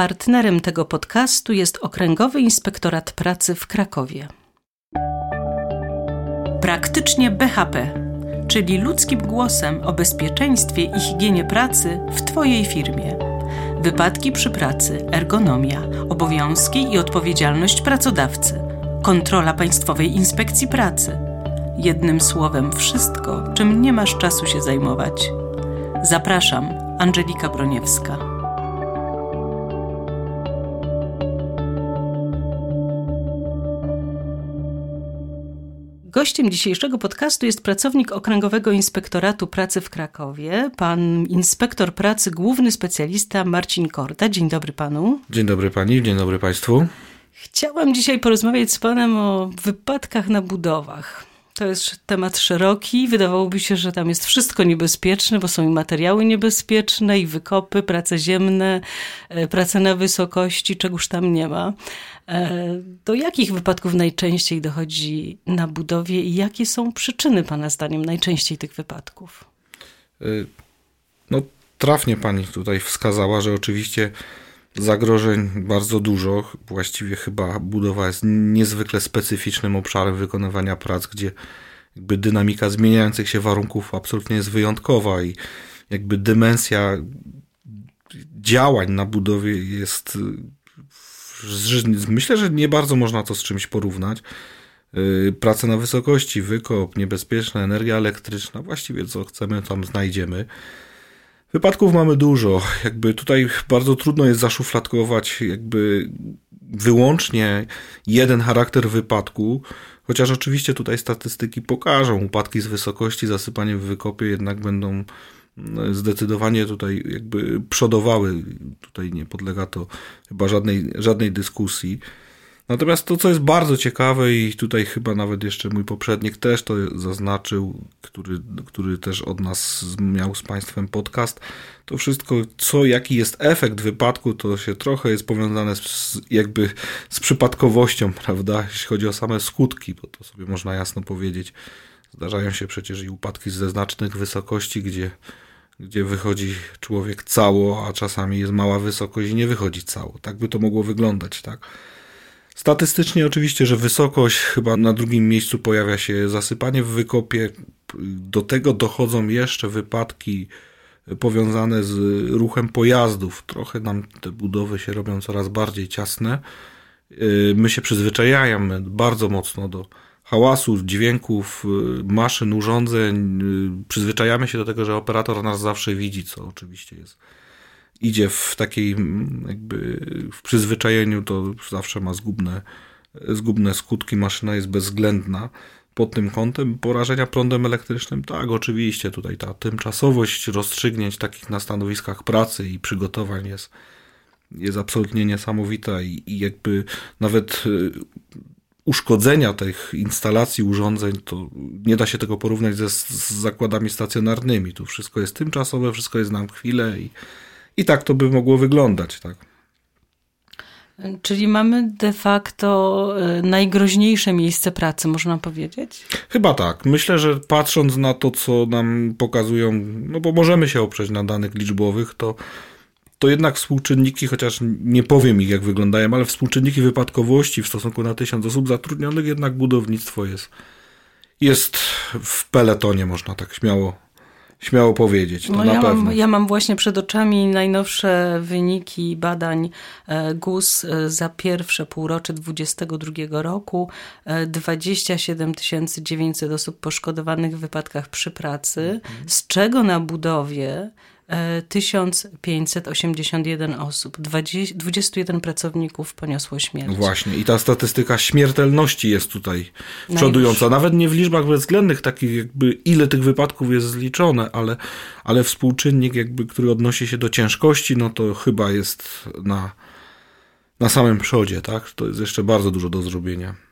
Partnerem tego podcastu jest Okręgowy Inspektorat Pracy w Krakowie. Praktycznie BHP, czyli ludzkim głosem o bezpieczeństwie i higienie pracy w Twojej firmie. Wypadki przy pracy, ergonomia, obowiązki i odpowiedzialność pracodawcy, kontrola Państwowej Inspekcji Pracy. Jednym słowem, wszystko, czym nie masz czasu się zajmować. Zapraszam, Angelika Broniewska. Gościem dzisiejszego podcastu jest pracownik Okręgowego Inspektoratu Pracy w Krakowie, pan inspektor pracy, główny specjalista Marcin Korda. Dzień dobry panu. Dzień dobry pani, dzień dobry państwu. Chciałam dzisiaj porozmawiać z panem o wypadkach na budowach. To jest temat szeroki. Wydawałoby się, że tam jest wszystko niebezpieczne, bo są i materiały niebezpieczne, i wykopy, prace ziemne, e, prace na wysokości, czegoż tam nie ma. E, do jakich wypadków najczęściej dochodzi na budowie i jakie są przyczyny, Pana zdaniem, najczęściej tych wypadków? E, no, trafnie Pani tutaj wskazała, że oczywiście zagrożeń bardzo dużo. Właściwie chyba budowa jest niezwykle specyficznym obszarem wykonywania prac, gdzie jakby dynamika zmieniających się warunków absolutnie jest wyjątkowa i jakby dymensja działań na budowie jest myślę, że nie bardzo można to z czymś porównać. Y, prace na wysokości, wykop, niebezpieczna energia elektryczna, właściwie co chcemy tam znajdziemy. Wypadków mamy dużo. Jakby tutaj bardzo trudno jest zaszufladkować jakby wyłącznie jeden charakter wypadku, chociaż oczywiście tutaj statystyki pokażą, upadki z wysokości, zasypanie w wykopie jednak będą no, zdecydowanie tutaj jakby przodowały. Tutaj nie podlega to chyba żadnej, żadnej dyskusji. Natomiast to, co jest bardzo ciekawe i tutaj chyba nawet jeszcze mój poprzednik też to zaznaczył, który, który też od nas miał z Państwem podcast, to wszystko, co, jaki jest efekt wypadku, to się trochę jest powiązane z, jakby z przypadkowością, prawda, jeśli chodzi o same skutki, bo to sobie można jasno powiedzieć. Zdarzają się przecież i upadki ze znacznych wysokości, gdzie gdzie wychodzi człowiek cało, a czasami jest mała wysokość i nie wychodzi cało. Tak by to mogło wyglądać, tak? Statystycznie oczywiście, że wysokość chyba na drugim miejscu pojawia się zasypanie w wykopie. Do tego dochodzą jeszcze wypadki powiązane z ruchem pojazdów. Trochę nam te budowy się robią coraz bardziej ciasne. My się przyzwyczajamy bardzo mocno do hałasów, dźwięków, y, maszyn, urządzeń. Y, przyzwyczajamy się do tego, że operator nas zawsze widzi, co oczywiście jest. Idzie w takiej mm, jakby w przyzwyczajeniu, to zawsze ma zgubne, zgubne skutki. Maszyna jest bezwzględna pod tym kątem. Porażenia prądem elektrycznym, tak, oczywiście tutaj ta tymczasowość rozstrzygnięć takich na stanowiskach pracy i przygotowań jest, jest absolutnie niesamowita i, i jakby nawet y, uszkodzenia tych instalacji, urządzeń, to nie da się tego porównać ze z zakładami stacjonarnymi. Tu wszystko jest tymczasowe, wszystko jest na chwilę i, i tak to by mogło wyglądać. Tak. Czyli mamy de facto e, najgroźniejsze miejsce pracy, można powiedzieć? Chyba tak. Myślę, że patrząc na to, co nam pokazują, no bo możemy się oprzeć na danych liczbowych, to to jednak współczynniki, chociaż nie powiem ich jak wyglądają, ale współczynniki wypadkowości w stosunku na tysiąc osób zatrudnionych, jednak budownictwo jest, jest w peletonie, można tak śmiało, śmiało powiedzieć. No ja, mam, ja, mam, właśnie przed oczami najnowsze wyniki badań e, GUS e, za pierwsze półrocze 2022 roku. 27 e, 900 osób poszkodowanych w wypadkach przy pracy, mhm. z czego na budowie 1581 osób, 20, 21 pracowników poniosło śmierć. Właśnie, i ta statystyka śmiertelności jest tutaj przodująca. Nawet nie w liczbach bezwzględnych, takich jakby ile tych wypadków jest zliczone, ale, ale współczynnik, jakby, który odnosi się do ciężkości, no to chyba jest na, na samym przodzie, tak? To jest jeszcze bardzo dużo do zrobienia.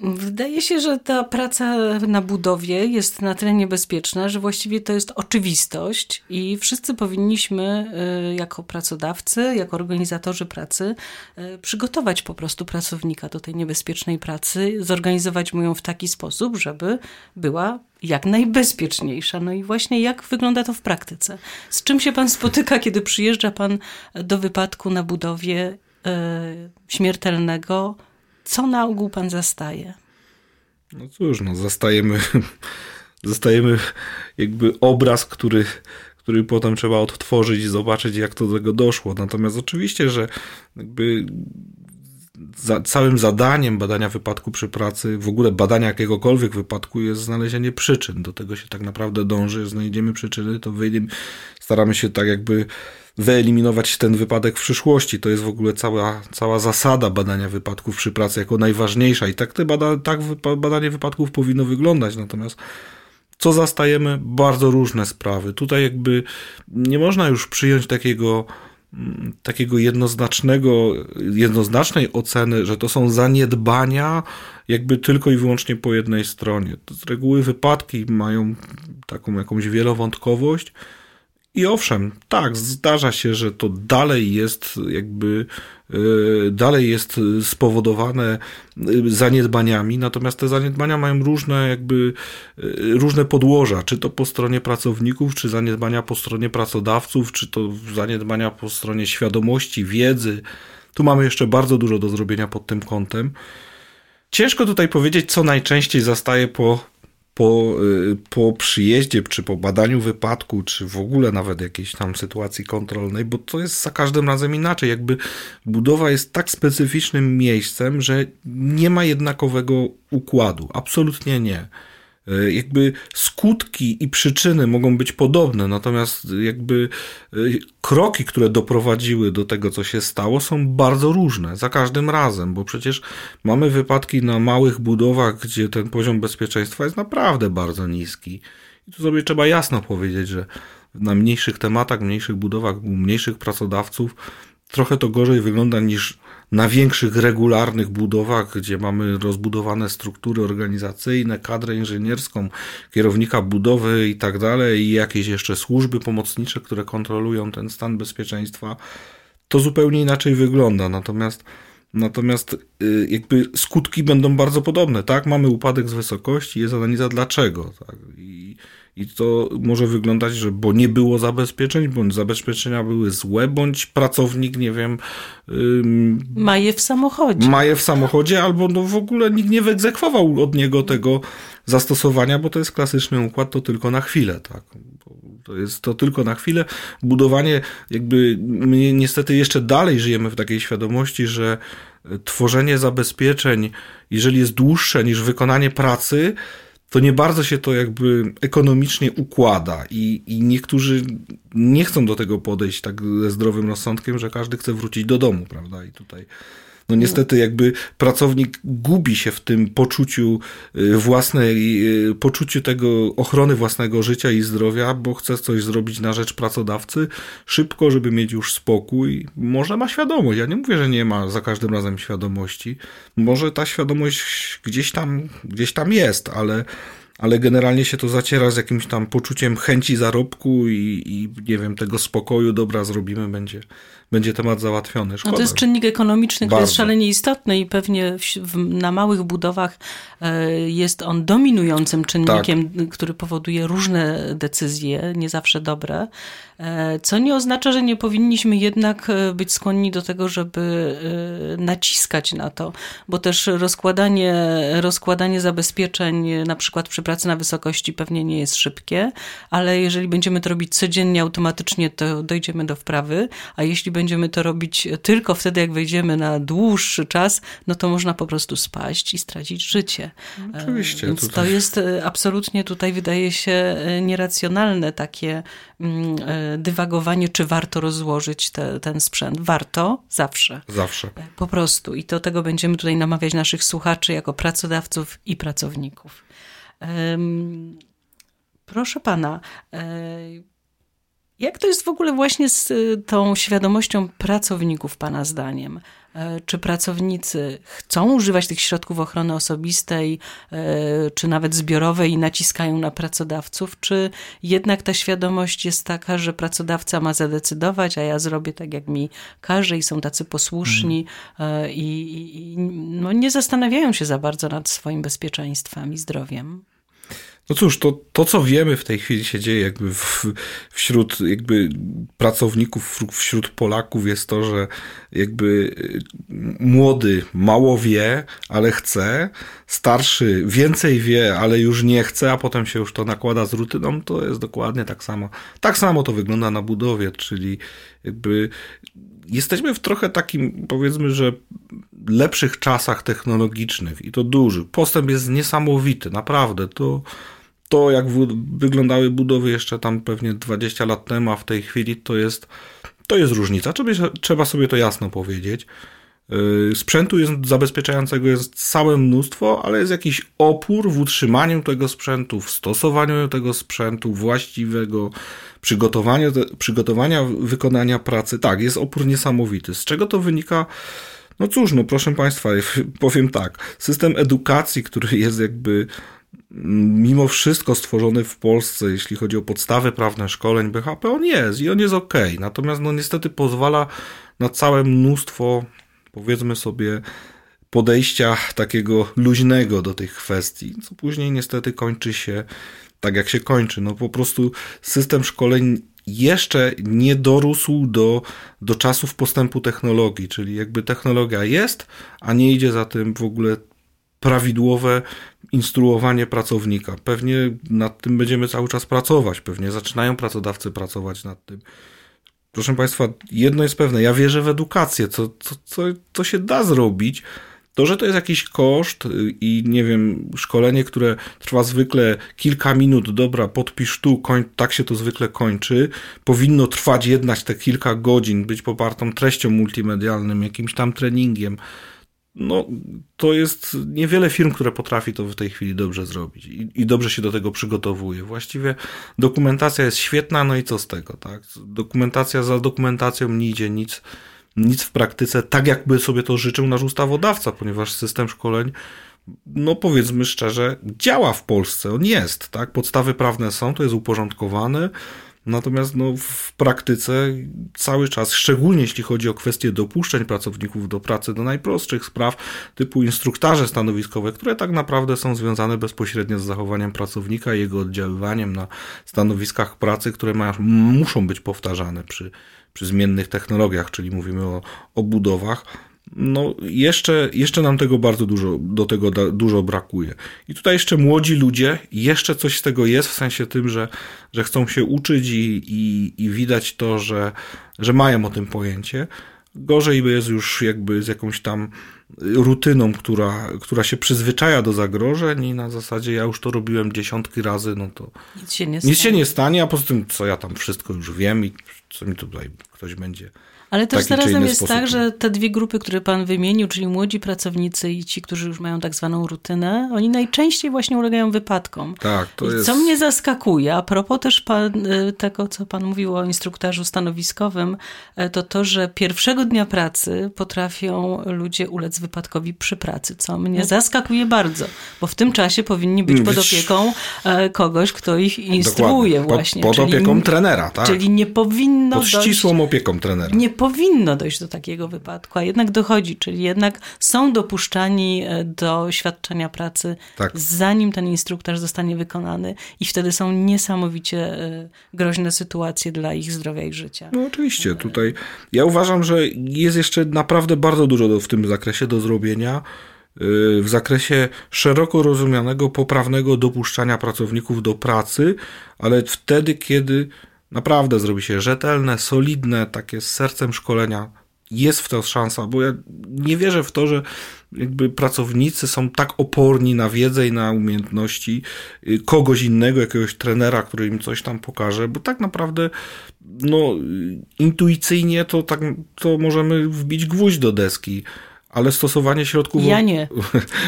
Wydaje się, że ta praca na budowie jest na tyle niebezpieczna, że właściwie to jest oczywistość i wszyscy powinniśmy y, jako pracodawcy, jako organizatorzy pracy y, przygotować po prostu pracownika do tej niebezpiecznej pracy, zorganizować mu ją w taki sposób, żeby była jak najbezpieczniejsza. No i właśnie jak wygląda to w praktyce? Z czym się pan spotyka, kiedy przyjeżdża pan do wypadku na budowie y, śmiertelnego? Co na ogół pan zastaje? No cóż, no zastajemy, zastajemy jakby obraz, który, który potem trzeba odtworzyć i zobaczyć, jak to do tego doszło. Natomiast oczywiście, że jakby za, całym zadaniem badania wypadku przy pracy, w ogóle badania jakiegokolwiek wypadku jest znalezienie przyczyn. Do tego się tak naprawdę dąży. Znajdziemy przyczyny, to wyjdziemy, staramy się tak jakby wyeliminować ten wypadek w przyszłości. To jest w ogóle cała, cała zasada badania wypadków przy pracy jako najważniejsza i tak, te bada, tak badanie wypadków powinno wyglądać. Natomiast co zastajemy? Bardzo różne sprawy. Tutaj jakby nie można już przyjąć takiego mm, takiego jednoznacznego, jednoznacznej oceny, że to są zaniedbania jakby tylko i wyłącznie po jednej stronie. Z reguły wypadki mają taką jakąś wielowątkowość, i owszem, tak, zdarza się, że to dalej jest jakby, e, dalej jest spowodowane e, zaniedbaniami, natomiast te zaniedbania mają różne jakby, e, różne podłoża, czy to po stronie pracowników, czy zaniedbania po stronie pracodawców, czy to zaniedbania po stronie świadomości, wiedzy. Tu mamy jeszcze bardzo dużo do zrobienia pod tym kątem. Ciężko tutaj powiedzieć, co najczęściej zastaje po po, y, po przyjeździe, czy po badaniu wypadku, czy w ogóle nawet jakiejś tam sytuacji kontrolnej, bo to jest za każdym razem inaczej. Jakby budowa jest tak specyficznym miejscem, że nie ma jednakowego układu. Absolutnie nie. E, jakby skutki i przyczyny mogą być podobne, natomiast jakby e, kroki, które doprowadziły do tego, co się stało, są bardzo różne za każdym razem, bo przecież mamy wypadki na małych budowach, gdzie ten poziom bezpieczeństwa jest naprawdę bardzo niski. I tu sobie trzeba jasno powiedzieć, że na mniejszych tematach, mniejszych budowach, mniejszych pracodawców trochę to gorzej wygląda niż na większych, regularnych budowach, gdzie mamy rozbudowane struktury organizacyjne, kadrę inżynierską, kierownika budowy i tak dalej, i jakieś jeszcze służby pomocnicze, które kontrolują ten stan bezpieczeństwa, to zupełnie inaczej wygląda. Natomiast Natomiast y, jakby skutki będą bardzo podobne, tak? Mamy upadek z wysokości, jest analiza dlaczego, tak? I i to może wyglądać, że bo nie było zabezpieczeń, bądź zabezpieczenia były złe, bądź pracownik, nie wiem. Ym, ma je w samochodzie. Ma je w samochodzie, albo no w ogóle nikt nie wyegzekwował od niego tego zastosowania, bo to jest klasyczny układ, to tylko na chwilę, tak. To jest to tylko na chwilę. Budowanie, jakby my niestety jeszcze dalej żyjemy w takiej świadomości, że tworzenie zabezpieczeń, jeżeli jest dłuższe niż wykonanie pracy, to nie bardzo się to jakby ekonomicznie układa i, i niektórzy nie chcą do tego podejść tak ze zdrowym rozsądkiem, że każdy chce wrócić do domu, prawda? I tutaj no niestety jakby pracownik gubi się w tym poczuciu y, własnej, y, poczuciu tego ochrony własnego życia i zdrowia, bo chce coś zrobić na rzecz pracodawcy szybko, żeby mieć już spokój. Może ma świadomość. Ja nie mówię, że nie ma za każdym razem świadomości. Może ta świadomość gdzieś tam, gdzieś tam jest, ale ale generalnie się to zaciera z jakimś tam poczuciem chęci zarobku i, i nie wiem, tego spokoju, dobra, zrobimy, będzie, będzie temat załatwiony. Szkoda. No to jest czynnik ekonomiczny, który Bardzo. jest szalenie istotny i pewnie w, w, na małych budowach e, jest on dominującym czynnikiem, tak. który powoduje różne decyzje, nie zawsze dobre. E, co nie oznacza, że nie powinniśmy jednak e, być skłonni do tego, żeby naciskać na to, bo też rozkładanie, rozkładanie zabezpieczeń, na przykład przy pracy na wysokości, pewnie nie jest szybkie, ale jeżeli będziemy to robić codziennie, automatycznie, to dojdziemy do wprawy, a jeśli będziemy to robić tylko wtedy, jak wejdziemy na dłuższy czas, no to można po prostu spaść i stracić życie. Oczywiście. Więc tutaj... to jest e, absolutnie tutaj wydaje się e, nieracjonalne takie mm, e, dywagowanie, czy warto rozłożyć te, ten sprzęt. Warto zawsze. Zawsze. Po prostu. I do tego będziemy tutaj namawiać naszych słuchaczy jako pracodawców i pracowników. Proszę pana, Jak to jest w ogóle właśnie z y, tą świadomością pracowników, Pana zdaniem? E, czy pracownicy chcą używać tych środków ochrony osobistej, e, czy nawet zbiorowej i naciskają na pracodawców, czy jednak ta świadomość jest taka, że pracodawca ma zadecydować, a ja zrobię tak, jak mi każe i są tacy posłuszni hmm. i, i no nie zastanawiają się za bardzo nad swoim bezpieczeństwem i zdrowiem? No cóż, to, to co wiemy w tej chwili się dzieje jakby w, wśród jakby pracowników, wśród Polaków jest to, że jakby y, młody mało wie, ale chce, starszy więcej wie, ale już nie chce, a potem się już to nakłada z rutyną, to jest dokładnie tak samo. Tak samo to wygląda na budowie, czyli jakby jesteśmy w trochę takim, powiedzmy, że lepszych czasach technologicznych i to dużych. Postęp jest niesamowity, naprawdę. To to, jak wyglądały budowy jeszcze tam pewnie 20 lat temu, a w tej chwili to jest, to jest różnica. Trzeba, sobie to jasno powiedzieć. Yy, sprzętu jest, zabezpieczającego jest całe mnóstwo, ale jest jakiś opór w utrzymaniu tego sprzętu, w stosowaniu tego sprzętu, właściwego przygotowania, przygotowania wykonania pracy. Tak, jest opór niesamowity. Z czego to wynika? No cóż, no proszę Państwa, powiem tak. System edukacji, który jest jakby mimo wszystko stworzony w Polsce, jeśli chodzi o podstawy prawne szkoleń BHP, on jest i on jest ok. Natomiast no niestety pozwala na całe mnóstwo, powiedzmy sobie, podejścia takiego luźnego do tych kwestii, co później niestety kończy się tak, jak się kończy. No po prostu system szkoleń jeszcze nie dorósł do, do czasów postępu technologii, czyli jakby technologia jest, a nie idzie za tym w ogóle prawidłowe instruowanie pracownika. Pewnie nad tym będziemy cały czas pracować, pewnie zaczynają pracodawcy pracować nad tym. Proszę Państwa, jedno jest pewne, ja wierzę w edukację, co, co, co, co się da zrobić. To, że to jest jakiś koszt i nie wiem, szkolenie, które trwa zwykle kilka minut, dobra, podpisz tu, koń, tak się to zwykle kończy, powinno trwać jednak te kilka godzin, być popartą treścią multimedialnym, jakimś tam treningiem no, to jest niewiele firm, które potrafi to w tej chwili dobrze zrobić i, i, dobrze się do tego przygotowuje. Właściwie dokumentacja jest świetna, no i co z tego, tak? Dokumentacja za dokumentacją nie idzie nic, nic w praktyce, tak jakby sobie to życzył nasz ustawodawca, ponieważ system szkoleń, no powiedzmy szczerze, działa w Polsce, on jest, tak? Podstawy prawne są, to jest uporządkowane, Natomiast no, w praktyce cały czas, szczególnie jeśli chodzi o kwestie dopuszczeń pracowników do pracy, do najprostszych spraw typu instruktaże stanowiskowe, które tak naprawdę są związane bezpośrednio z zachowaniem pracownika i jego oddziaływaniem na stanowiskach pracy, które ma, muszą być powtarzane przy, przy zmiennych technologiach, czyli mówimy o, o budowach no jeszcze, jeszcze nam tego bardzo dużo, do tego da, dużo brakuje. I tutaj jeszcze młodzi ludzie, jeszcze coś z tego jest, w sensie tym, że, że chcą się uczyć i, i, i widać to, że, że mają o tym pojęcie. Gorzej jest już jakby z jakąś tam rutyną, która, która się przyzwyczaja do zagrożeń i na zasadzie ja już to robiłem dziesiątki razy, no to nic się nie, nic się nie stanie, a poza tym co ja tam wszystko już wiem i co mi tutaj ktoś będzie ale też zarazem jest sposób. tak, że te dwie grupy, które pan wymienił, czyli młodzi pracownicy i ci, którzy już mają tak zwaną rutynę, oni najczęściej właśnie ulegają wypadkom. Tak, to I jest... Co mnie zaskakuje, a propos też pan, y, tego, co pan mówił o instruktażu stanowiskowym, y, to to, że pierwszego dnia pracy potrafią ludzie ulec wypadkowi przy pracy, co mnie no. zaskakuje bardzo, bo w tym czasie powinni być pod opieką y, kogoś, kto ich instruuje Dokładnie. właśnie. Pod, pod opieką trenera, tak? Czyli nie powinno Pod ścisłą dojść, opieką trenera. Nie powinno dojść do takiego wypadku, a jednak dochodzi, czyli jednak są dopuszczani e, do świadczenia pracy, tak. zanim ten instruktaż zostanie wykonany i wtedy są niesamowicie e, groźne sytuacje dla ich zdrowia i życia. No oczywiście, tutaj ja uważam, że jest jeszcze naprawdę bardzo dużo w tym zakresie do zrobienia e, w zakresie szeroko rozumianego, poprawnego dopuszczania pracowników do pracy, ale wtedy, kiedy naprawdę zrobi się rzetelne, solidne, takie z sercem szkolenia. Jest w to szansa, bo ja nie wierzę w to, że jakby pracownicy są tak oporni na wiedzę i na umiejętności y, kogoś innego, jakiegoś trenera, który im coś tam pokaże, bo tak naprawdę no, intuicyjnie to, tak, to możemy wbić gwóźdź do deski ale stosowanie środków. Ja nie.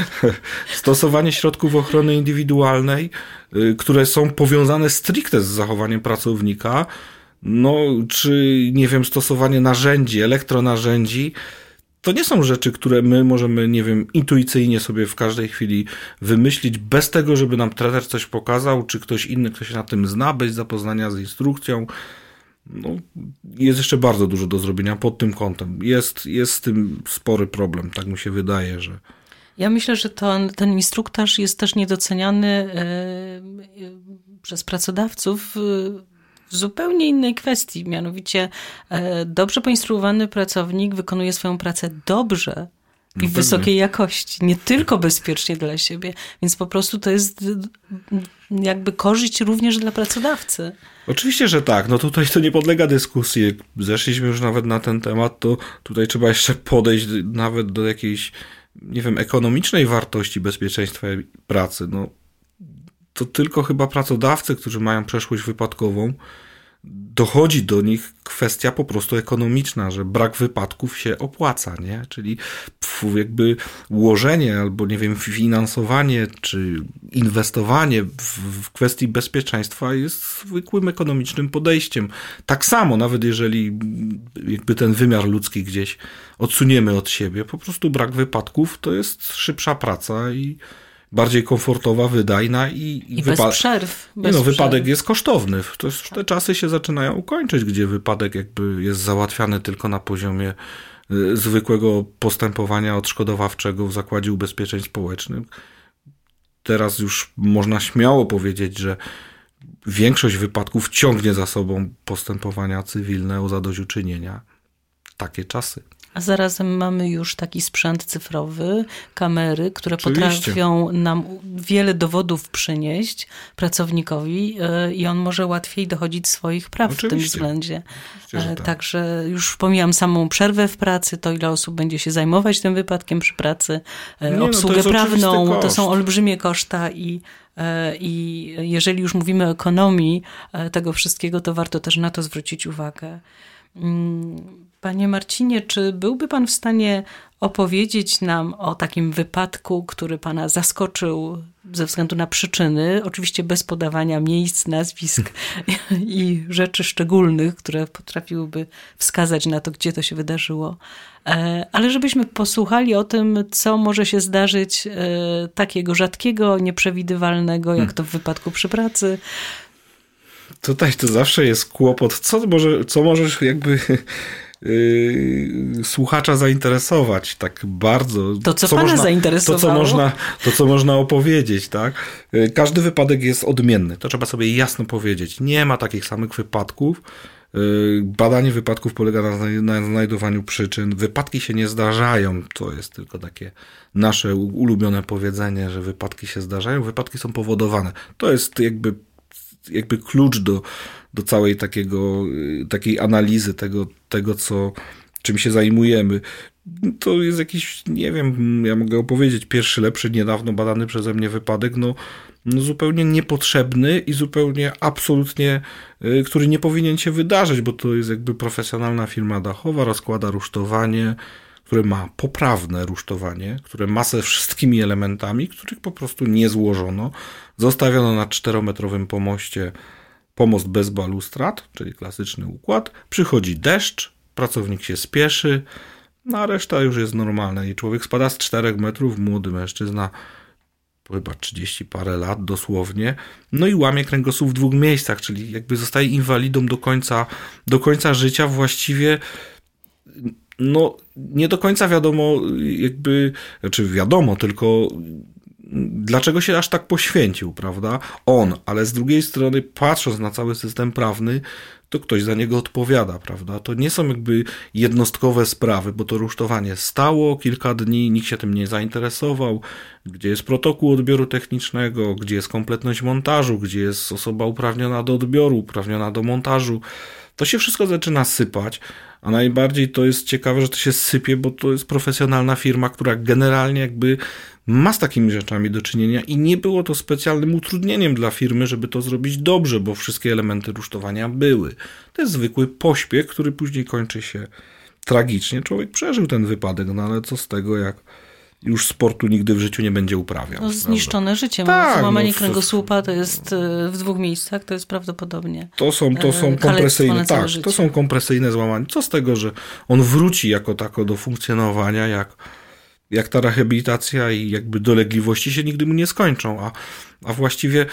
stosowanie środków ochrony indywidualnej, y, które są powiązane stricte z zachowaniem pracownika, no, czy nie wiem, stosowanie narzędzi, elektronarzędzi, to nie są rzeczy, które my możemy, nie wiem, intuicyjnie sobie w każdej chwili wymyślić, bez tego, żeby nam trener coś pokazał, czy ktoś inny, kto się na tym zna, bez zapoznania z instrukcją. No, jest jeszcze bardzo dużo do zrobienia pod tym kątem. Jest, jest z tym spory problem, tak mi się wydaje, że. Ja myślę, że to, ten instruktaż jest też niedoceniany e, przez pracodawców w zupełnie innej kwestii, mianowicie e, dobrze poinstruowany pracownik wykonuje swoją pracę dobrze i no wysokiej jakości, nie tylko bezpiecznie dla siebie, więc po prostu to jest jakby korzyść również dla pracodawcy. Oczywiście, że tak. No tutaj to nie podlega dyskusji. Zeszliśmy już nawet na ten temat, to tutaj trzeba jeszcze podejść nawet do jakiejś, nie wiem, ekonomicznej wartości bezpieczeństwa pracy. No to tylko chyba pracodawcy, którzy mają przeszłość wypadkową, dochodzi do nich kwestia po prostu ekonomiczna, że brak wypadków się opłaca, nie? Czyli jakby ułożenie albo, nie wiem, finansowanie czy inwestowanie w, w kwestii bezpieczeństwa jest zwykłym ekonomicznym podejściem. Tak samo, nawet jeżeli jakby ten wymiar ludzki gdzieś odsuniemy od siebie, po prostu brak wypadków to jest szybsza praca i bardziej komfortowa, wydajna i, I wypa- bez przerw. Bez nie no, wypadek jest kosztowny. To jest, te czasy się zaczynają kończyć, gdzie wypadek jakby jest załatwiany tylko na poziomie y, zwykłego postępowania odszkodowawczego w Zakładzie Ubezpieczeń Społecznych. Teraz już można śmiało powiedzieć, że większość wypadków ciągnie za sobą postępowania cywilne o zadośćuczynienia. Takie czasy. A zarazem mamy już taki sprzęt cyfrowy, kamery, które Oczywiście. potrafią nam wiele dowodów przynieść pracownikowi e, i on może łatwiej dochodzić swoich praw Oczywiście. w tym względzie. E, tak. Także już pomijam samą przerwę w pracy, to ile osób będzie się zajmować tym wypadkiem przy pracy, e, Nie, obsługę no prawną, to są olbrzymie koszta i i jeżeli już mówimy o ekonomii tego wszystkiego, to warto też na to zwrócić uwagę. Panie Marcinie, czy byłby Pan w stanie opowiedzieć nam o takim wypadku, który Pana zaskoczył ze względu na przyczyny, oczywiście bez podawania miejsc, nazwisk i rzeczy szczególnych, które potrafiłyby wskazać na to, gdzie to się wydarzyło, e, ale żebyśmy posłuchali o tym, co może się zdarzyć e, takiego rzadkiego, nieprzewidywalnego, jak hmm. to w wypadku przy pracy, tutaj to zawsze jest kłopot. Co może, co możesz jakby yy, słuchacza zainteresować tak bardzo. To, co, co pana można, zainteresowało? To co, można, to, co można opowiedzieć, tak? Yy, każdy wypadek jest odmienny. To trzeba sobie jasno powiedzieć. Nie ma takich samych wypadków. Yy, badanie wypadków polega na, na znajdowaniu przyczyn. Wypadki się nie zdarzają. To jest tylko takie nasze ulubione powiedzenie, że wypadki się zdarzają. Wypadki są powodowane. To jest jakby jakby klucz do, do całej takiego, takiej analizy tego, tego co, czym się zajmujemy. To jest jakiś, nie wiem, ja mogę opowiedzieć, pierwszy lepszy, niedawno badany przeze mnie wypadek, no, no zupełnie niepotrzebny i zupełnie absolutnie, y, który nie powinien się wydarzyć, bo to jest jakby profesjonalna firma dachowa, rozkłada rusztowanie, które ma poprawne rusztowanie, które ma ze wszystkimi elementami, których po prostu nie złożono. Zostawiono na czterometrowym pomoście pomost bez balustrad, czyli klasyczny układ. Przychodzi deszcz, pracownik się spieszy, no a reszta już jest normalna. I człowiek spada z 4 metrów, młody mężczyzna, chyba 30 parę lat dosłownie, no i łamie kręgosłup w dwóch miejscach, czyli jakby zostaje inwalidą do końca, do końca życia właściwie no nie do końca wiadomo, jakby, znaczy wiadomo, tylko dlaczego się aż tak poświęcił, prawda? On, ale z drugiej strony, patrząc na cały system prawny, to ktoś za niego odpowiada, prawda? To nie są jakby jednostkowe sprawy, bo to rusztowanie stało kilka dni, nikt się tym nie zainteresował, gdzie jest protokół odbioru technicznego, gdzie jest kompletność montażu, gdzie jest osoba uprawniona do odbioru, uprawniona do montażu. To się wszystko zaczyna sypać, a najbardziej to jest ciekawe, że to się sypie, bo to jest profesjonalna firma, która generalnie jakby ma z takimi rzeczami do czynienia i nie było to specjalnym utrudnieniem dla firmy, żeby to zrobić dobrze, bo wszystkie elementy rusztowania były. To jest zwykły pośpiech, który później kończy się tragicznie. Człowiek przeżył ten wypadek, no ale co z tego, jak, już sportu nigdy w życiu nie będzie uprawiał. No, zniszczone życie. Tak, Złamanie no, kręgosłupa to jest e, w dwóch miejscach, to jest prawdopodobnie. To są, to są e, kompresyjne, tak, to są kompresyjne złamania. Co z tego, że on wróci jako tako do funkcjonowania, jak jak ta rehabilitacja i jakby dolegliwości się nigdy mu nie skończą, a, a właściwie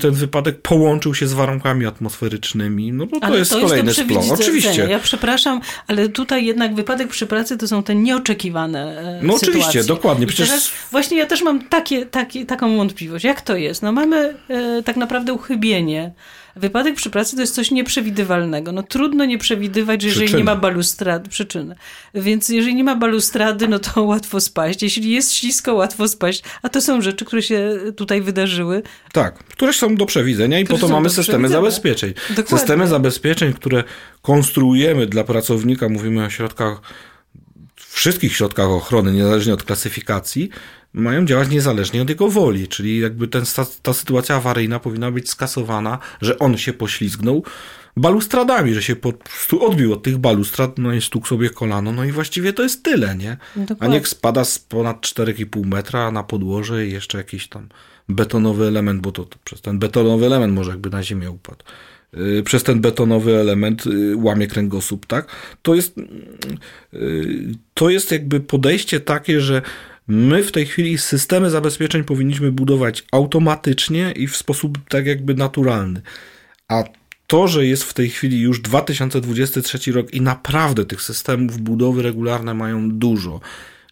ten wypadek połączył się z warunkami atmosferycznymi, no to, to jest to kolejny jest splon. Oczywiście. Ja przepraszam, ale tutaj jednak wypadek przy pracy to są te nieoczekiwane e, No sytuacje. oczywiście, dokładnie. Przecież... Właśnie ja też mam takie, takie, taką wątpliwość. Jak to jest? No mamy e, tak naprawdę uchybienie Wypadek przy pracy to jest coś nieprzewidywalnego. No trudno nie przewidywać, że jeżeli nie ma balustrady, przyczyny. Więc jeżeli nie ma balustrady, no to łatwo spaść. Jeśli jest ślisko, łatwo spaść. A to są rzeczy, które się tutaj wydarzyły. Tak, które są do przewidzenia i po to mamy systemy zabezpieczeń. Dokładnie. Systemy zabezpieczeń, które konstruujemy dla pracownika, mówimy o środkach wszystkich środkach ochrony, niezależnie od klasyfikacji, mają działać niezależnie od jego woli, czyli jakby ten, ta, ta sytuacja awaryjna powinna być skasowana, że on się poślizgnął balustradami, że się po prostu odbił od tych balustrad, no i stukł sobie kolano, no i właściwie to jest tyle, nie? Dokładnie. A niech spada z ponad 4,5 metra na podłoże i jeszcze jakiś tam betonowy element, bo to, to przez ten betonowy element może jakby na ziemię upadł y, przez ten betonowy element y, łamie kręgosłup, tak? To jest, y, to jest jakby podejście takie, że My w tej chwili systemy zabezpieczeń powinniśmy budować automatycznie i w sposób tak jakby naturalny. A to, że jest w tej chwili już 2023 rok i naprawdę tych systemów budowy regularne mają dużo.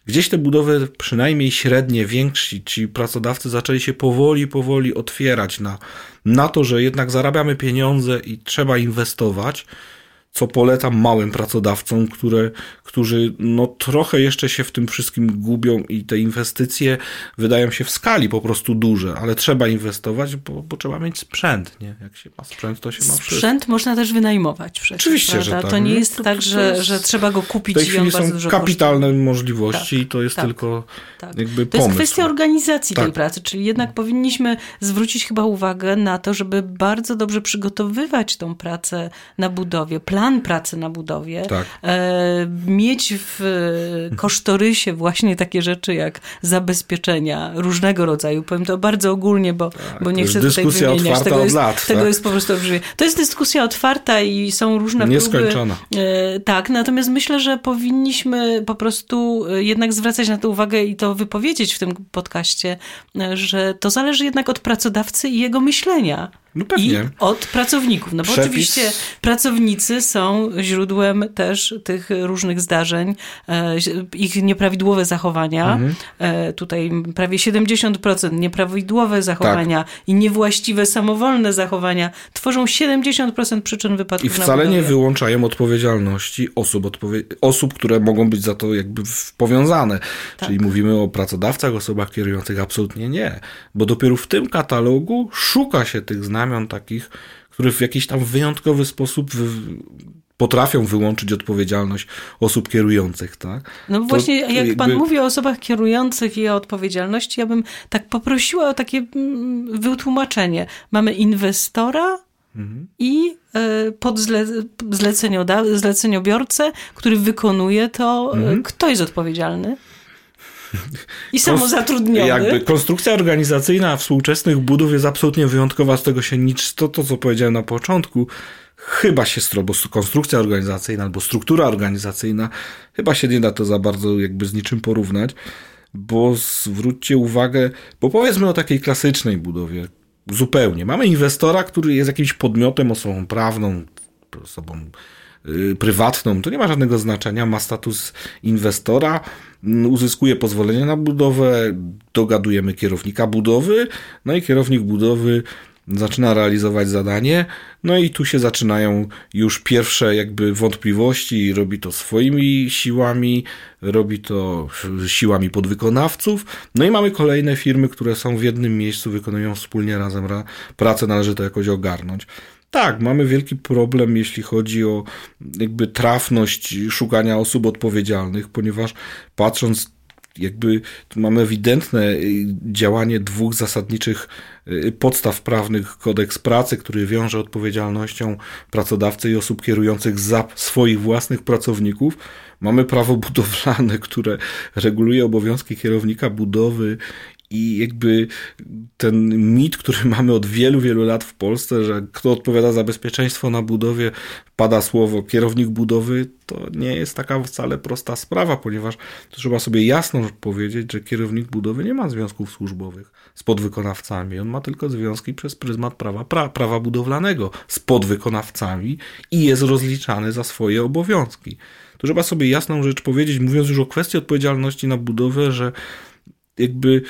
Gdzieś te budowy, przynajmniej średnie, więksi, ci pracodawcy zaczęli się powoli, powoli otwierać na, na to, że jednak zarabiamy pieniądze i trzeba inwestować co polecam małym pracodawcom, które, którzy no trochę jeszcze się w tym wszystkim gubią i te inwestycje wydają się w skali po prostu duże, ale trzeba inwestować, bo, bo trzeba mieć sprzęt, nie? Jak się ma sprzęt, to się ma wszystko. Sprzęt można też wynajmować przecież, Oczywiście, prawda? że tak. To nie jest to, tak, że, jest... że trzeba go kupić w tej chwili są kapitalne kosztuje. możliwości tak, i to jest tak, tylko tak. jakby To pomysł. jest kwestia organizacji tej tak. pracy, czyli jednak powinniśmy zwrócić chyba uwagę na to, żeby bardzo dobrze przygotowywać tą pracę na budowie, plan pracy na budowie, tak. e, mieć w kosztorysie właśnie takie rzeczy jak zabezpieczenia różnego rodzaju. Powiem to bardzo ogólnie, bo, tak, bo nie chcę tutaj wymieniać. Tego jest, lat, tego tak? jest po prostu olbrzymie. To jest dyskusja otwarta i są różne Nieskończona. próby. E, tak, natomiast myślę, że powinniśmy po prostu e, jednak zwracać na to uwagę i to wypowiedzieć w tym podcaście, że to zależy jednak od pracodawcy i jego myślenia. No pewnie. I od pracowników. No bo Przepis... oczywiście pracownicy są źródłem też tych różnych zdarzeń, e, ich nieprawidłowe zachowania. Mhm. E, tutaj prawie 70% nieprawidłowe zachowania tak. i niewłaściwe, samowolne zachowania tworzą 70% przyczyn wypadków I wcale nie wyłączają odpowiedzialności osób, odpowie osób, które mogą być za to jakby powiązane. Tak. Czyli mówimy o pracodawcach, osobach kierujących absolutnie nie. Bo dopiero w tym katalogu szuka się tych znamion znamion takich, które w jakiś tam wyjątkowy sposób potrafią wyłączyć odpowiedzialność osób kierujących, tak? No to właśnie, jak jakby... pan mówi o osobach kierujących i o odpowiedzialności, ja bym tak poprosiła o takie mm, wytłumaczenie. Mamy inwestora mhm. i e, podzle, zleceniobiorcę, który wykonuje to. Mhm. Kto jest odpowiedzialny? I samozatrudniony. Jakby konstrukcja organizacyjna współczesnych budów jest absolutnie wyjątkowa, z tego się nic, to, to co powiedziałem na początku, chyba się bo konstrukcja organizacyjna albo struktura organizacyjna, chyba się nie da to za bardzo jakby z niczym porównać, bo zwróćcie uwagę, bo powiedzmy o takiej klasycznej budowie, zupełnie. Mamy inwestora, który jest jakimś podmiotem, osobą prawną, osobą Y, prywatną, to nie ma żadnego znaczenia, ma status inwestora, uzyskuje pozwolenie na budowę, dogadujemy kierownika budowy, no i kierownik budowy zaczyna realizować zadanie, no i tu się zaczynają już pierwsze jakby wątpliwości, robi to swoimi siłami, robi to siłami podwykonawców, no i mamy kolejne firmy, które są w jednym miejscu, wykonują wspólnie razem pracę, należy to jakoś ogarnąć. Tak, mamy wielki problem, jeśli chodzi o jakby trafność szukania osób odpowiedzialnych, ponieważ patrząc jakby mamy ewidentne y, działanie dwóch zasadniczych y, podstaw prawnych kodeks pracy, który wiąże odpowiedzialnością pracodawcy i osób kierujących za swoich własnych pracowników. Mamy prawo budowlane, które reguluje obowiązki kierownika budowy i jakby ten mit, który mamy od wielu, wielu lat w Polsce, że kto odpowiada za bezpieczeństwo na budowie, pada słowo kierownik budowy, to nie jest taka wcale prosta sprawa, ponieważ trzeba sobie jasno powiedzieć, że kierownik budowy nie ma związków służbowych z podwykonawcami. On ma tylko związki przez pryzmat prawa, pra, prawa budowlanego z podwykonawcami i jest rozliczany za swoje obowiązki. To trzeba sobie jasną rzecz powiedzieć, mówiąc już o kwestii odpowiedzialności na budowę, że jakby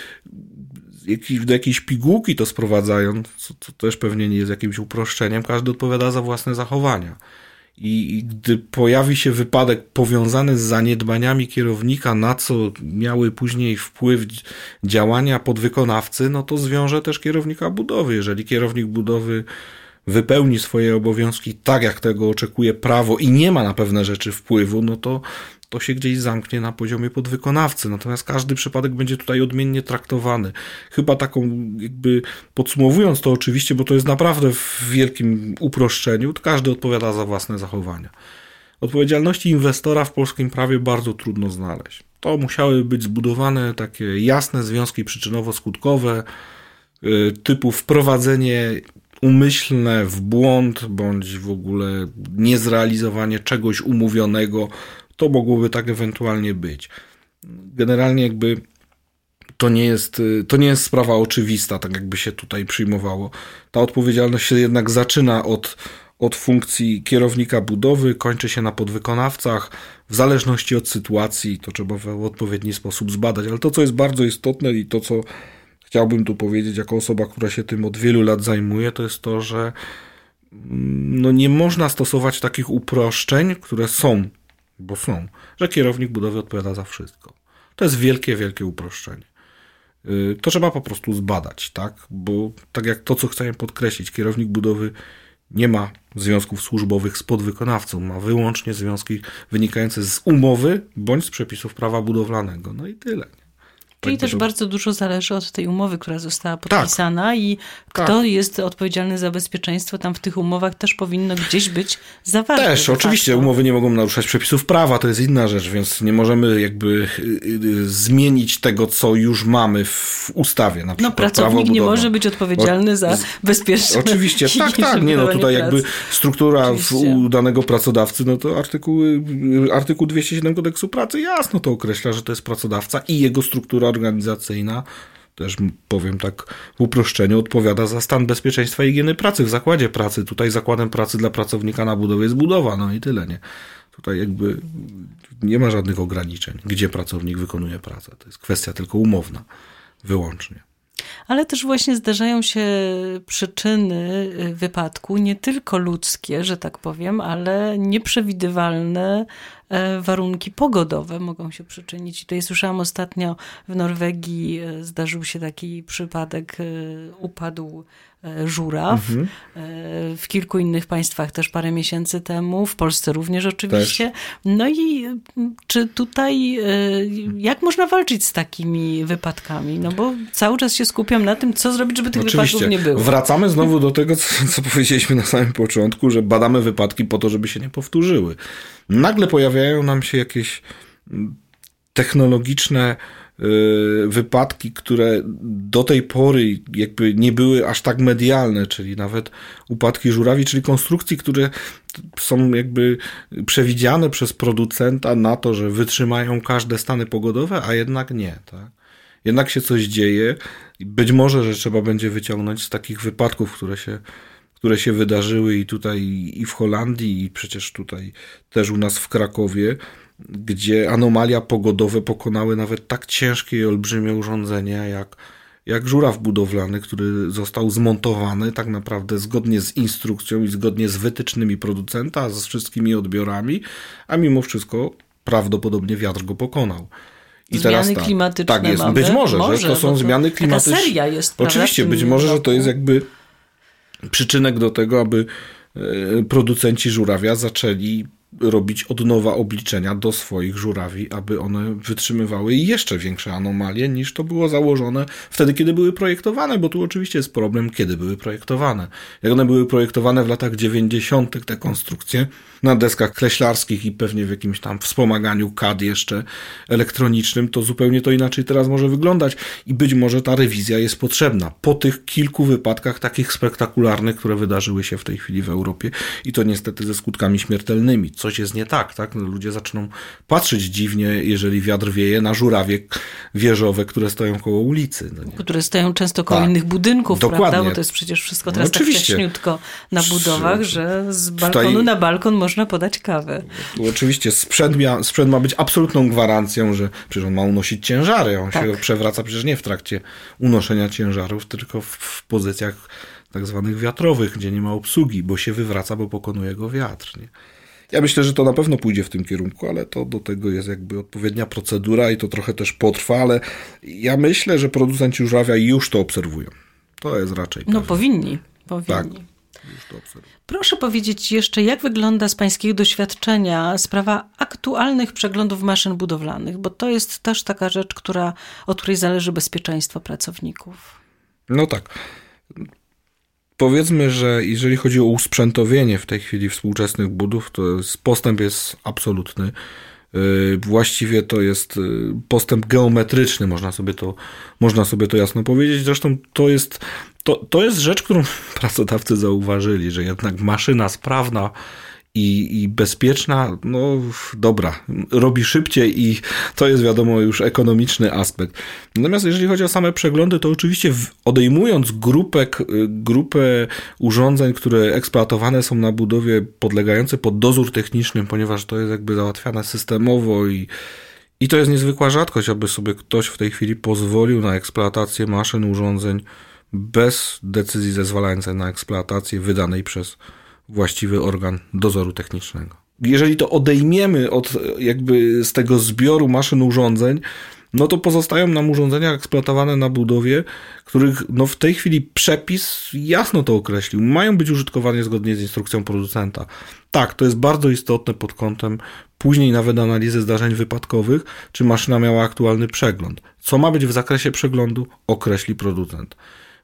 do jakiejś pigułki to sprowadzając, co, co, też pewnie nie jest jakimś uproszczeniem, każdy odpowiada za własne zachowania. I, I, gdy pojawi się wypadek powiązany z zaniedbaniami kierownika, na co miały później wpływ działania podwykonawcy, no to zwiąże też kierownika budowy. Jeżeli kierownik budowy wypełni swoje obowiązki tak, jak tego oczekuje prawo i nie ma na pewne rzeczy wpływu, no to to się gdzieś zamknie na poziomie podwykonawcy. Natomiast każdy przypadek będzie tutaj odmiennie traktowany. Chyba taką, jakby podsumowując to oczywiście, bo to jest naprawdę w wielkim uproszczeniu, każdy odpowiada za własne zachowania. Odpowiedzialności inwestora w polskim prawie bardzo trudno znaleźć. To musiały być zbudowane takie jasne związki przyczynowo-skutkowe, y, typu wprowadzenie umyślne w błąd, bądź w ogóle niezrealizowanie czegoś umówionego to mogłoby tak ewentualnie być. Generalnie jakby to nie jest, to nie jest sprawa oczywista, tak jakby się tutaj przyjmowało. Ta odpowiedzialność się jednak zaczyna od, od funkcji kierownika budowy, kończy się na podwykonawcach. W zależności od sytuacji to trzeba w odpowiedni sposób zbadać. Ale to, co jest bardzo istotne i to, co chciałbym tu powiedzieć jako osoba, która się tym od wielu lat zajmuje, to jest to, że mm, no nie można stosować takich uproszczeń, które są bo są, że kierownik budowy odpowiada za wszystko. To jest wielkie, wielkie uproszczenie. Y, to trzeba po prostu zbadać, tak? Bo tak jak to, co chcę podkreślić, kierownik budowy nie ma związków służbowych z podwykonawcą, ma wyłącznie związki wynikające z umowy bądź z przepisów prawa budowlanego. No i tyle. Czyli tak też bardzo dużo zależy od tej umowy, która została tak. podpisana tak. i kto tak. jest odpowiedzialny za bezpieczeństwo. Tam w tych umowach też powinno gdzieś być zawarte. Też, oczywiście. Umowy nie mogą naruszać przepisów prawa, to jest inna rzecz, więc nie możemy jakby y, y, zmienić tego, co już mamy w ustawie. Na no pracownik nie może być odpowiedzialny za bezpieczne Oczywiście, tak, tak. Nie, no tutaj jakby struktura u danego pracodawcy, no to artykuły, artykuł 207 kodeksu pracy jasno to określa, że to jest pracodawca i jego struktura organizacyjna, też powiem tak w uproszczeniu, odpowiada za stan bezpieczeństwa i higieny pracy w zakładzie pracy. Tutaj zakładem pracy dla pracownika na budowie jest budowa, no i tyle, nie? Tutaj jakby nie ma żadnych ograniczeń, gdzie pracownik wykonuje pracę. To jest kwestia tylko umowna, wyłącznie. Ale też właśnie zdarzają się przyczyny y, wypadku, nie tylko ludzkie, że tak powiem, ale nieprzewidywalne e, warunki pogodowe mogą się przyczynić. Tutaj słyszałam ostatnio w Norwegii e, zdarzył się taki przypadek, e, upadł żuraw. Mhm. E, w kilku innych państwach też parę miesięcy temu, w Polsce również oczywiście. Też. No i czy tutaj, e, jak można walczyć z takimi wypadkami? No bo cały czas się skupiam na tym, co zrobić, żeby tych oczywiście. wypadków nie było. Wracamy znowu do tego, co, co powiedzieliśmy na samym początku, że badamy wypadki po to, żeby się nie powtórzyły. Nagle pojawiają nam się jakieś technologiczne wypadki, które do tej pory jakby nie były aż tak medialne, czyli nawet upadki żurawi, czyli konstrukcji, które są jakby przewidziane przez producenta na to, że wytrzymają każde stany pogodowe, a jednak nie, tak? Jednak się coś dzieje i być może, że trzeba będzie wyciągnąć z takich wypadków, które się które się wydarzyły i tutaj, i w Holandii, i przecież tutaj też u nas w Krakowie, gdzie anomalia pogodowe pokonały nawet tak ciężkie i olbrzymie urządzenia jak, jak żuraw budowlany, który został zmontowany tak naprawdę zgodnie z instrukcją i zgodnie z wytycznymi producenta, z wszystkimi odbiorami, a mimo wszystko prawdopodobnie wiatr go pokonał. I zmiany teraz tak, klimatyczne tak jest. Mamy. Być może, może że to są zmiany klimatyczne. seria jest. Oczywiście, być może, roku. że to jest jakby przyczynek do tego, aby e, producenci żurawia zaczęli robić od nowa obliczenia do swoich żurawi, aby one wytrzymywały jeszcze większe anomalie niż to było założone wtedy, kiedy były projektowane, bo tu oczywiście jest problem, kiedy były projektowane. Jak one były projektowane w latach 90., te konstrukcje, na deskach kreślarskich i pewnie w jakimś tam wspomaganiu CAD jeszcze elektronicznym, to zupełnie to inaczej teraz może wyglądać i być może ta rewizja jest potrzebna po tych kilku wypadkach takich spektakularnych, które wydarzyły się w tej chwili w Europie i to niestety ze skutkami śmiertelnymi. Coś jest nie tak, tak? No, ludzie zaczną patrzeć dziwnie, jeżeli wiatr wieje na żurawie wieżowe, które stoją koło ulicy. No które stoją często koło tak. innych budynków, Dokładnie. prawda? Bo to jest przecież wszystko teraz no, tak wcześniutko na budowach, że z balkonu Tutaj... na balkon można podać kawę. Oczywiście sprzęt, mia, sprzęt ma być absolutną gwarancją, że przecież on ma unosić ciężary. On tak. się przewraca przecież nie w trakcie unoszenia ciężarów, tylko w, w pozycjach tak zwanych wiatrowych, gdzie nie ma obsługi, bo się wywraca, bo pokonuje go wiatr. Nie? Ja myślę, że to na pewno pójdzie w tym kierunku, ale to do tego jest jakby odpowiednia procedura i to trochę też potrwa, ale ja myślę, że producenci żurawia już to obserwują. To jest raczej. No pewne. powinni, powinni. Tak. Proszę powiedzieć jeszcze, jak wygląda z Pańskiego doświadczenia sprawa aktualnych przeglądów maszyn budowlanych, bo to jest też taka rzecz, która, od której zależy bezpieczeństwo pracowników. No tak. Powiedzmy, że jeżeli chodzi o usprzętowienie w tej chwili współczesnych budów, to postęp jest absolutny. Y, właściwie to jest y, postęp geometryczny, można sobie to, można sobie to jasno powiedzieć. Zresztą to jest, to, to jest rzecz, którą pracodawcy zauważyli, że jednak maszyna sprawna i, i bezpieczna, no dobra, robi szybciej i to jest wiadomo już ekonomiczny aspekt. Natomiast jeżeli chodzi o same przeglądy, to oczywiście odejmując grupę, grupę urządzeń, które eksploatowane są na budowie, podlegające pod dozór techniczny, ponieważ to jest jakby załatwiane systemowo i i to jest niezwykła rzadkość, aby sobie ktoś w tej chwili pozwolił na eksploatację maszyn, urządzeń bez decyzji zezwalającej na eksploatację wydanej przez właściwy organ dozoru technicznego. Jeżeli to odejmiemy od jakby z tego zbioru maszyn urządzeń, no to pozostają nam urządzenia eksploatowane na budowie, których no w tej chwili przepis jasno to określił. Mają być użytkowane zgodnie z instrukcją producenta. Tak, to jest bardzo istotne pod kątem później nawet analizy zdarzeń wypadkowych, czy maszyna miała aktualny przegląd. Co ma być w zakresie przeglądu, określi producent.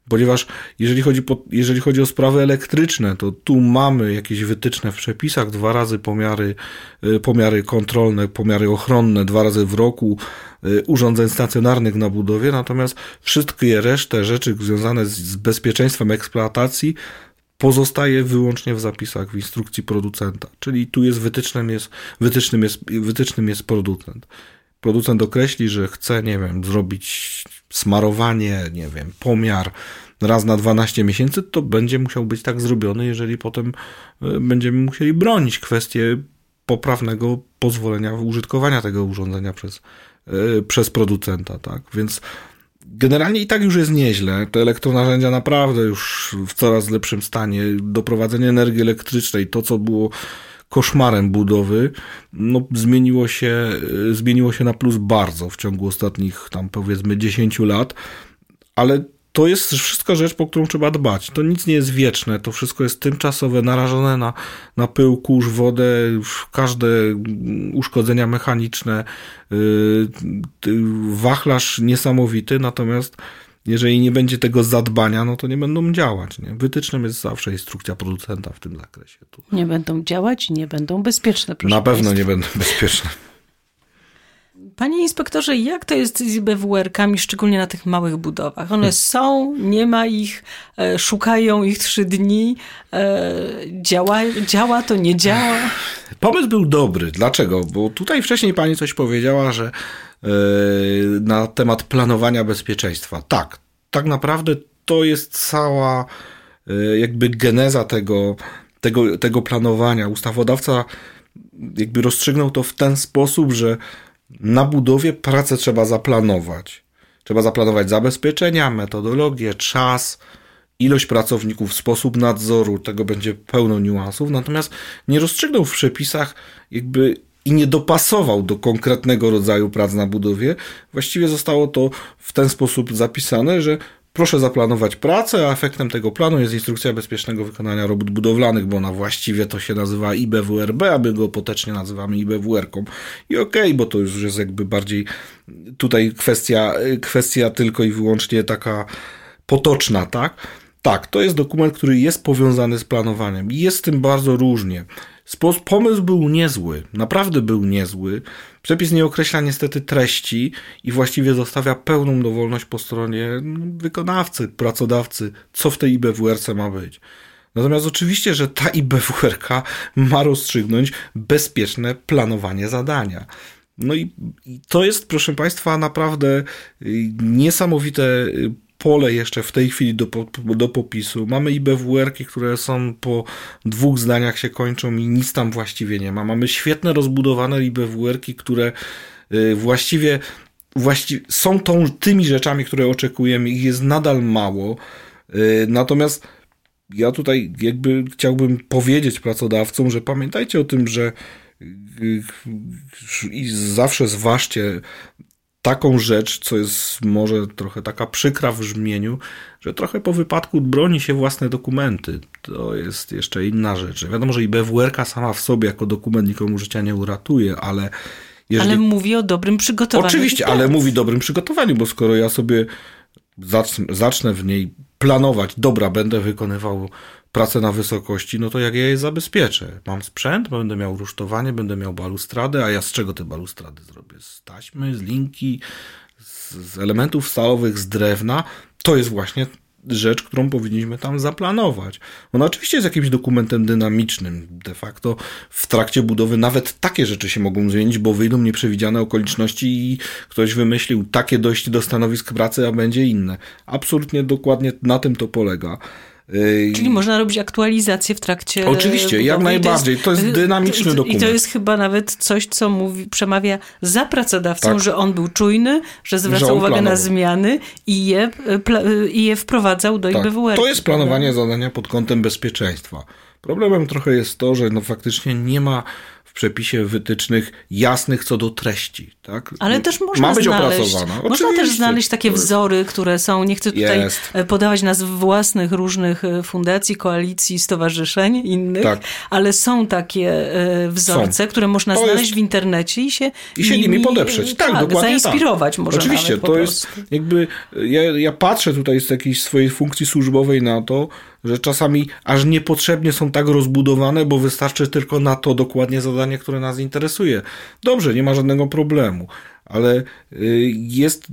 Ponieważ jeżeli chodzi, po, jeżeli chodzi o sprawy elektryczne, to tu mamy jakieś wytyczne w przepisach, dwa razy pomiary, y, pomiary kontrolne, pomiary ochronne, dwa razy w roku y, urządzeń stacjonarnych na budowie, natomiast wszystkie resztę rzeczy związane z bezpieczeństwem eksploatacji pozostaje wyłącznie w zapisach, w instrukcji producenta. Czyli tu jest wytycznym jest, wytycznym jest, wytycznym jest producent. Producent określi, że chce, nie wiem, zrobić smarowanie, nie wiem, pomiar raz na 12 miesięcy, to będzie musiał być tak zrobiony, jeżeli potem e, będziemy musieli bronić kwestię poprawnego pozwolenia użytkowania tego urządzenia przez, e, przez producenta, tak? Więc generalnie i tak już jest nieźle. Te elektronarzędzia naprawdę już w coraz lepszym stanie. Doprowadzenie energii elektrycznej, to co było koszmarem budowy, no, zmieniło, się, y, zmieniło się na plus bardzo w ciągu ostatnich tam powiedzmy 10 lat, ale to jest wszystko rzecz, po którą trzeba dbać. To nic nie jest wieczne, to wszystko jest tymczasowe, narażone na, na pył, kurz, wodę, każde uszkodzenia mechaniczne, yy, wachlarz niesamowity, natomiast jeżeli nie będzie tego zadbania, no to nie będą działać. Nie? Wytycznym jest zawsze instrukcja producenta w tym zakresie. Tu. Nie będą działać i nie będą bezpieczne. Proszę Na pewno Państwa. nie będą bezpieczne. Panie inspektorze, jak to jest z BWR-kami, szczególnie na tych małych budowach? One hmm. są, nie ma ich, e, szukają ich trzy dni, e, działa, działa to, nie działa? Pomysł był dobry. Dlaczego? Bo tutaj wcześniej pani coś powiedziała, że na temat planowania bezpieczeństwa. Tak, tak naprawdę to jest cała e, jakby geneza tego, tego, tego planowania. Ustawodawca jakby rozstrzygnął to w ten sposób, że na budowie pracę trzeba zaplanować. Trzeba zaplanować zabezpieczenia, metodologię, czas, ilość pracowników, sposób nadzoru, tego będzie pełno niuansów, natomiast nie rozstrzygnął w przepisach jakby i nie dopasował do konkretnego rodzaju prac na budowie. Właściwie zostało to w ten sposób zapisane, że Proszę zaplanować pracę, a efektem tego planu jest instrukcja bezpiecznego wykonania robót budowlanych, bo ona właściwie to się nazywa IBWRB, a my go potecznie nazywamy IBWR-ką. I okej, okay, bo to już jest jakby bardziej tutaj kwestia, kwestia tylko i wyłącznie taka potoczna, tak? Tak, to jest dokument, który jest powiązany z planowaniem i jest z tym bardzo różnie. Pomysł był niezły, naprawdę był niezły. Przepis nie określa niestety treści i właściwie zostawia pełną dowolność po stronie no, wykonawcy, pracodawcy, co w tej IBWRC ma być. Natomiast oczywiście, że ta IBWRK ma rozstrzygnąć bezpieczne planowanie zadania. No i to jest, proszę Państwa, naprawdę y, niesamowite y, pole jeszcze w tej chwili do, do popisu. Mamy IBWR-ki, które są po dwóch zdaniach się kończą i nic tam właściwie nie ma. Mamy świetne rozbudowane IBWR-ki, które y, właściwie, są tą, tymi rzeczami, które oczekujemy. Ich jest nadal mało. Y, natomiast ja tutaj jakby chciałbym powiedzieć pracodawcom, że pamiętajcie o tym, że y, i zawsze zważcie taką rzecz, co jest może trochę taka przykra w brzmieniu, że trochę po wypadku broni się własne dokumenty. To jest jeszcze inna rzecz. Wiadomo, że i BWR sama w sobie jako dokument nikomu życia nie uratuje, ale jeżeli... Ale mówi o dobrym przygotowaniu. Oczywiście, ale mówi o dobrym przygotowaniu, bo skoro ja sobie zacznę w niej planować, dobra, będę wykonywał pracę na wysokości, no to jak ja je zabezpieczę? Mam sprzęt, będę miał rusztowanie, będę miał balustradę, a ja z czego te balustrady zrobię? Z taśmy, z linki, z, z elementów stalowych, z drewna? To jest właśnie rzecz, którą powinniśmy tam zaplanować. Ona oczywiście jest jakimś dokumentem dynamicznym. De facto w trakcie budowy nawet takie rzeczy się mogą zmienić, bo wyjdą nieprzewidziane okoliczności i ktoś wymyślił takie dojście do stanowisk pracy, a będzie inne. Absolutnie dokładnie na tym to polega. Czyli można robić aktualizację w trakcie. Oczywiście, budowy. jak najbardziej. To jest, to jest dynamiczny i, dokument. I to jest chyba nawet coś, co mówi, przemawia za pracodawcą, tak. że on był czujny, że zwracał że uwagę planował. na zmiany i je, i je wprowadzał do tak. IBWR. To jest planowanie zadania pod kątem bezpieczeństwa. Problemem trochę jest to, że no faktycznie nie ma przepisie wytycznych jasnych co do treści. Tak? Ale też można Ma być znaleźć, opracowana. Można też znaleźć takie wzory, które są, nie chcę tutaj jest. E, podawać nazw własnych różnych e, fundacji, koalicji, stowarzyszeń innych, tak. ale są takie e, wzorce, są. które można to znaleźć jest... w internecie i się, I się nimi, nimi podeprzeć. Tak, tak dokładnie tak. zainspirować tak. może Oczywiście, to jest jakby, ja, ja patrzę tutaj z jakiejś swojej funkcji służbowej na to, że czasami aż niepotrzebnie są tak rozbudowane, bo wystarczy tylko na to dokładnie zadanie, które nas interesuje. Dobrze, nie ma żadnego problemu, ale y, jest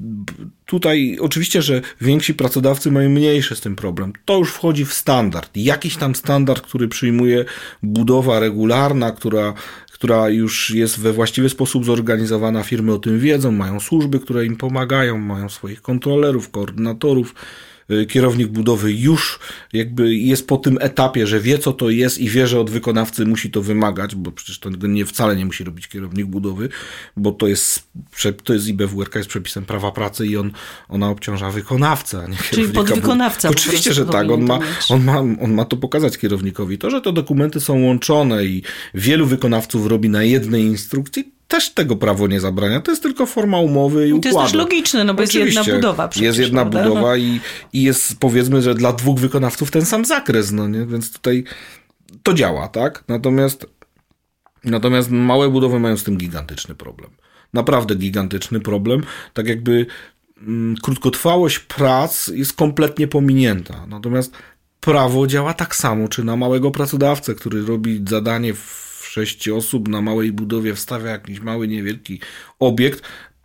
tutaj oczywiście, że więksi pracodawcy mają mniejszy z tym problem. To już wchodzi w standard. Jakiś tam standard, który przyjmuje budowa regularna, która która już jest we właściwy sposób zorganizowana, firmy o tym wiedzą, mają służby, które im pomagają, mają swoich kontrolerów, koordynatorów, kierownik budowy już jakby jest po tym etapie, że wie co to jest i wie, że od wykonawcy musi to wymagać, bo przecież to nie, wcale nie musi robić kierownik budowy, bo to jest, to jest IBWRK, jest przepisem prawa pracy i on, ona obciąża wykonawcę, a nie Czyli podwykonawca. Oczywiście, że tak, on ma, on, ma, on ma to pokazać kierownikowi. To, że te dokumenty są łączone i wielu wykonawców robi na jednej instrukcji, też tego prawo nie zabrania. To jest tylko forma umowy i układu. To jest też logiczne, no bo Oczywiście, jest jedna budowa. Przecież, jest jedna prawda? budowa no. i, i jest powiedzmy, że dla dwóch wykonawców ten sam zakres, no nie? Więc tutaj to działa, tak? Natomiast, natomiast małe budowy mają z tym gigantyczny problem. Naprawdę gigantyczny problem. Tak jakby mm, krótkotrwałość prac jest kompletnie pominięta. Natomiast prawo działa tak samo, czy na małego pracodawcę, który robi zadanie w sześć osób na małej budowie wstawia jakiś mały, niewielki obiekt,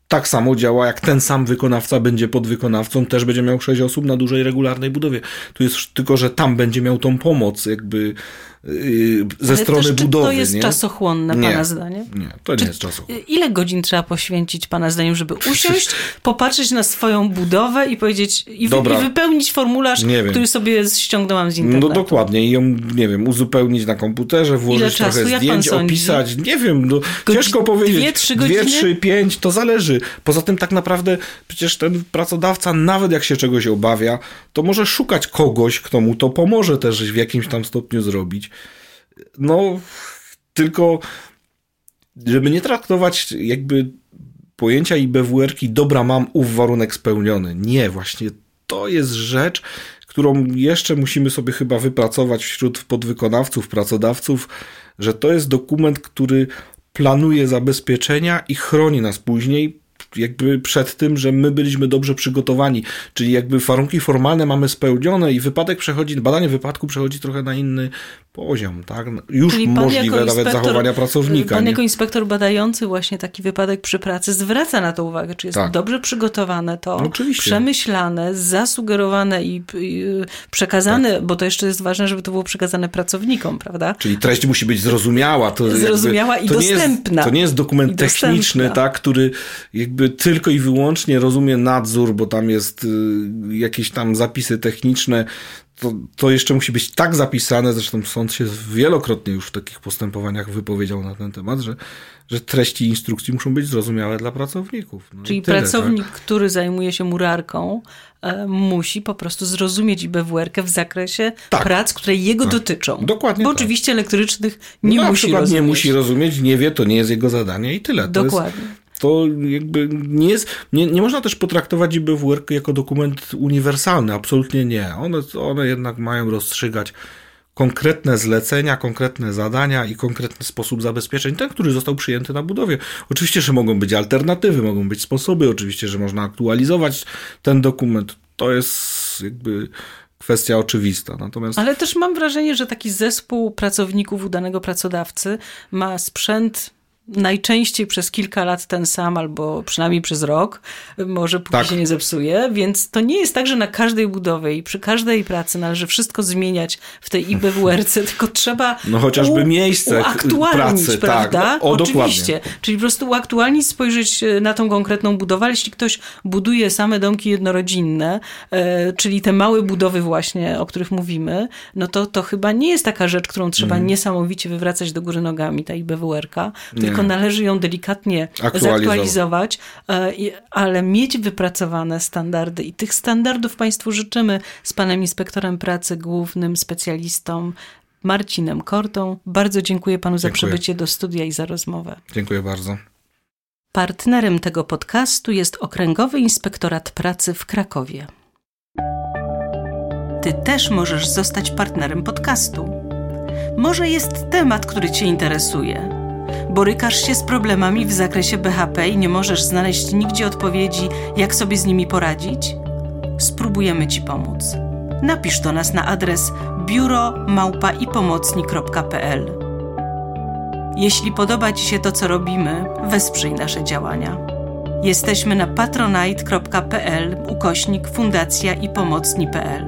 tak samo działa, jak ten sam wykonawca będzie podwykonawcą, też będzie miał sześć osób na dużej, regularnej budowie. Tu jest tylko, że tam będzie miał tą pomoc, jakby ze Ale strony też, budowy. to jest nie? czasochłonne, nie, Pana zdaniem? Nie, to czy, nie jest czasochłonne. Ile godzin trzeba poświęcić, Pana zdaniem, żeby usiąść, popatrzeć na swoją budowę i powiedzieć, i, wy, i wypełnić formularz, który sobie ściągnąłem z internetu? No dokładnie, i ją, nie wiem, uzupełnić na komputerze, włożyć trochę zdjęć, opisać, nie wiem, no, ciężko powiedzieć. Dwie, trzy godziny? Dwie, trzy, pięć, to zależy. Poza tym tak naprawdę przecież ten pracodawca, nawet jak się czegoś obawia, to może szukać kogoś, kto mu to pomoże też w jakimś tam stopniu zrobić. No, tylko żeby nie traktować jakby pojęcia IBWR-ki, dobra, mam ów warunek spełniony. Nie, właśnie to jest rzecz, którą jeszcze musimy sobie chyba wypracować wśród podwykonawców, pracodawców, że to jest dokument, który planuje zabezpieczenia i chroni nas później jakby przed tym, że my byliśmy dobrze przygotowani, czyli jakby warunki formalne mamy spełnione i wypadek przechodzi, badanie wypadku przechodzi trochę na inny poziom, tak? Już Czyli możliwe nawet zachowania pracownika. Pan nie? jako inspektor badający właśnie taki wypadek przy pracy zwraca na to uwagę, czy jest tak. dobrze przygotowane to, no, przemyślane, zasugerowane i, i przekazane, tak. bo to jeszcze jest ważne, żeby to było przekazane pracownikom, prawda? Czyli treść musi być zrozumiała. To zrozumiała jakby, to i dostępna. Nie jest, to nie jest dokument techniczny, tak, który jakby tylko i wyłącznie rozumie nadzór, bo tam jest y, jakieś tam zapisy techniczne, to, to jeszcze musi być tak zapisane, zresztą sąd się wielokrotnie już w takich postępowaniach wypowiedział na ten temat, że, że treści instrukcji muszą być zrozumiałe dla pracowników. No Czyli tyle, pracownik, tak? który zajmuje się murarką, e, musi po prostu zrozumieć ibwr w zakresie tak. prac, które jego tak. dotyczą. Dokładnie. Bo tak. oczywiście elektrycznych nie no, musi rozumieć. nie musi rozumieć, nie wie, to nie jest jego zadanie i tyle. To Dokładnie. Jest, to jakby nie jest, nie, nie można też potraktować IBWR jako dokument uniwersalny, absolutnie nie. One, one jednak mają rozstrzygać konkretne zlecenia, konkretne zadania i konkretny sposób zabezpieczeń, ten, który został przyjęty na budowie. Oczywiście, że mogą być alternatywy, mogą być sposoby, oczywiście, że można aktualizować ten dokument. To jest jakby kwestia oczywista. Natomiast... Ale też mam wrażenie, że taki zespół pracowników u danego pracodawcy ma sprzęt najczęściej przez kilka lat ten sam, albo przynajmniej przez rok, może póki tak. się nie zepsuje, więc to nie jest tak, że na każdej budowie i przy każdej pracy należy wszystko zmieniać w tej IBWRC, tylko trzeba no chociażby u, miejsce uaktualnić, pracy, prawda? Tak. O, Oczywiście. Dokładnie. Czyli po prostu uaktualnić, spojrzeć e, na tą konkretną budowę, ale jeśli ktoś buduje same domki jednorodzinne, e, czyli te małe budowy właśnie, o których mówimy, no to to chyba nie jest taka rzecz, którą trzeba mm. niesamowicie wywracać do góry nogami, ta IBWR-ka, tylko tylko należy ją delikatnie zaktualizować, e, ale mieć wypracowane standardy i tych standardów Państwu życzymy z Panem Inspektorem Pracy, głównym specjalistą Marcinem Kortą. Bardzo dziękuję Panu dziękuję. za przybycie do studia i za rozmowę. Dziękuję bardzo. Partnerem tego podcastu jest Okręgowy Inspektorat Pracy w Krakowie. Ty też możesz zostać partnerem podcastu. Może jest temat, który Cię interesuje Borykasz się z problemami w zakresie BHP i nie możesz znaleźć nigdzie odpowiedzi, jak sobie z nimi poradzić? Spróbujemy Ci pomóc. Napisz do nas na adres biuro@ipomocni.pl. Jeśli podoba Ci się to, co robimy, wesprzyj nasze działania. Jesteśmy na patronite.pl ukośnik fundacja i pomocni.pl.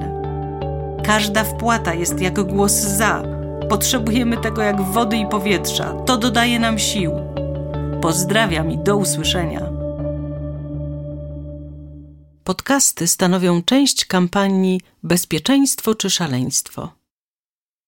Każda wpłata jest jak głos za Potrzebujemy tego jak wody i powietrza. To dodaje nam sił. Pozdrawiam i do usłyszenia. Podcasty stanowią część kampanii Bezpieczeństwo czy szaleństwo.